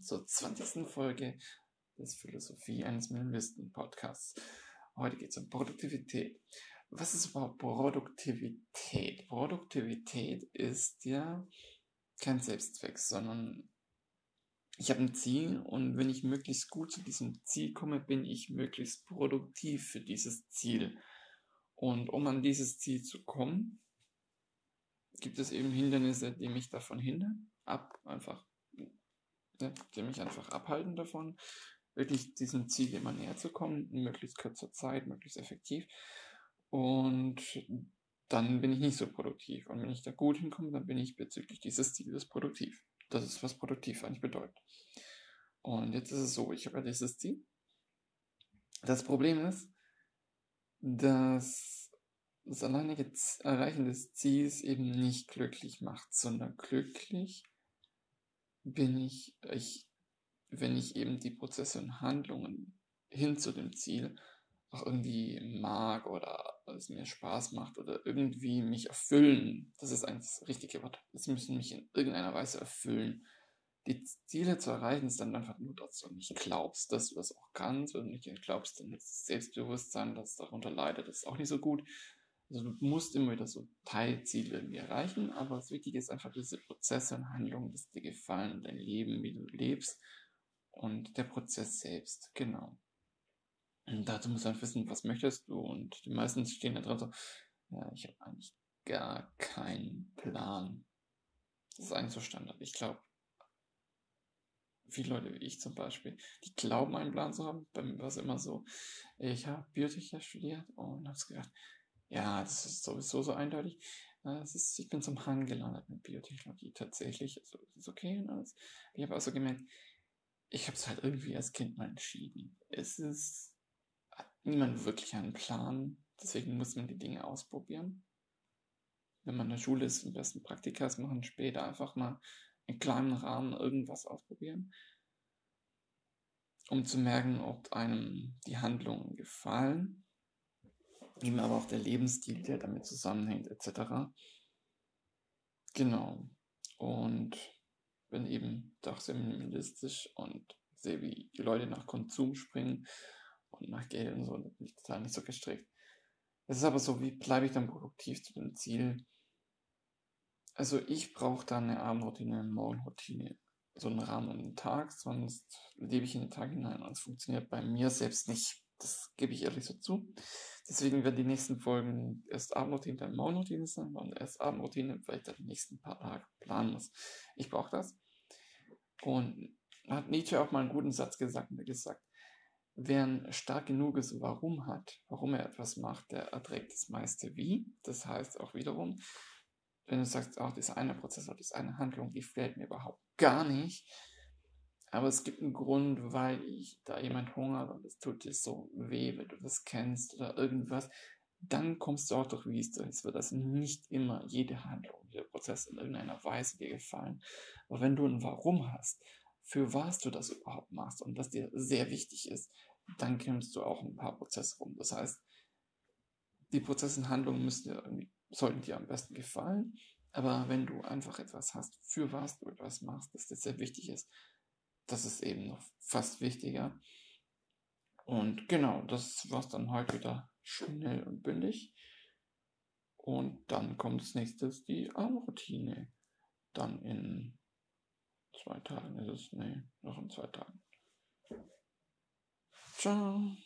zur 20. Folge des Philosophie eines Minimalisten Podcasts. Heute geht es um Produktivität. Was ist überhaupt Produktivität? Produktivität ist ja kein Selbstzweck, sondern ich habe ein Ziel und wenn ich möglichst gut zu diesem Ziel komme, bin ich möglichst produktiv für dieses Ziel. Und um an dieses Ziel zu kommen, gibt es eben Hindernisse, die mich davon hindern, ab einfach ja, die mich einfach abhalten davon, wirklich diesem Ziel immer näher zu kommen, in möglichst kürzer Zeit, möglichst effektiv. Und dann bin ich nicht so produktiv. Und wenn ich da gut hinkomme, dann bin ich bezüglich dieses Zieles produktiv. Das ist, was produktiv eigentlich bedeutet. Und jetzt ist es so, ich habe ja dieses Ziel. Das Problem ist, dass das alleinige Erreichen des Ziels eben nicht glücklich macht, sondern glücklich bin ich, ich, wenn ich eben die Prozesse und Handlungen hin zu dem Ziel auch irgendwie mag oder es mir Spaß macht oder irgendwie mich erfüllen, das ist eigentlich das richtige Wort. Es müssen mich in irgendeiner Weise erfüllen. Die Ziele zu erreichen ist dann einfach nur, dass du nicht glaubst, dass du das auch kannst. Du nicht glaubst, dann das Selbstbewusstsein, das darunter leidet, ist auch nicht so gut. Also du musst immer wieder so Teilziele irgendwie erreichen, aber das Wichtige ist einfach diese Prozesse und Handlungen, dass dir gefallen, dein Leben, wie du lebst und der Prozess selbst, genau. Und dazu musst du einfach wissen, was möchtest du und die meisten stehen da drin so, ja, ich habe eigentlich gar keinen Plan. Das ist eigentlich so Standard. Ich glaube, viele Leute wie ich zum Beispiel, die glauben einen Plan zu haben. Bei mir war es immer so, ich habe Biotech studiert und habe gedacht, ja, das ist sowieso so eindeutig. Das ist, ich bin zum Hang gelandet mit Biotechnologie tatsächlich. Also, das ist okay und alles. Ich habe auch so gemerkt, ich habe es halt irgendwie als Kind mal entschieden. Es ist, hat niemand wirklich einen Plan. Deswegen muss man die Dinge ausprobieren. Wenn man in der Schule ist, am besten Praktikas machen, später einfach mal in kleinen Rahmen irgendwas ausprobieren. Um zu merken, ob einem die Handlungen gefallen eben aber auch der Lebensstil, der damit zusammenhängt, etc. Genau. Und bin eben doch sehr minimalistisch und sehe, wie die Leute nach Konsum springen und nach Geld und so, da bin ich total nicht so gestrickt. Es ist aber so, wie bleibe ich dann produktiv zu dem Ziel? Also ich brauche da eine Abendroutine, eine Morgenroutine, so einen Rahmen um den Tag, sonst lebe ich in den Tag hinein und es funktioniert bei mir selbst nicht. Das gebe ich ehrlich so zu. Deswegen werden die nächsten Folgen erst Abendroutine, dann Morgenroutine sein und erst Abendroutine, weil ich dann die nächsten paar Tage planen muss. Ich brauche das. Und hat Nietzsche auch mal einen guten Satz gesagt, der gesagt, wer ein stark genuges Warum hat, warum er etwas macht, der erträgt das meiste Wie. Das heißt auch wiederum, wenn du sagst, auch dieser eine Prozess oder diese eine Handlung, die fällt mir überhaupt gar nicht, aber es gibt einen Grund, weil ich da jemand hungert und es tut dir so weh, wenn du das kennst oder irgendwas. Dann kommst du auch durch, wie es ist. Wird das nicht immer jede Handlung, jeder Prozess in irgendeiner Weise dir gefallen. Aber wenn du ein Warum hast, für was du das überhaupt machst und das dir sehr wichtig ist, dann kommst du auch ein paar Prozesse rum. Das heißt, die Prozesse und Handlungen müssen dir irgendwie, sollten dir am besten gefallen. Aber wenn du einfach etwas hast, für was du etwas machst, das dir sehr wichtig ist, das ist eben noch fast wichtiger. Und genau, das war's dann heute wieder schnell und bündig. Und dann kommt als nächstes die Armroutine. Dann in zwei Tagen ist es, nee, noch in zwei Tagen. Ciao.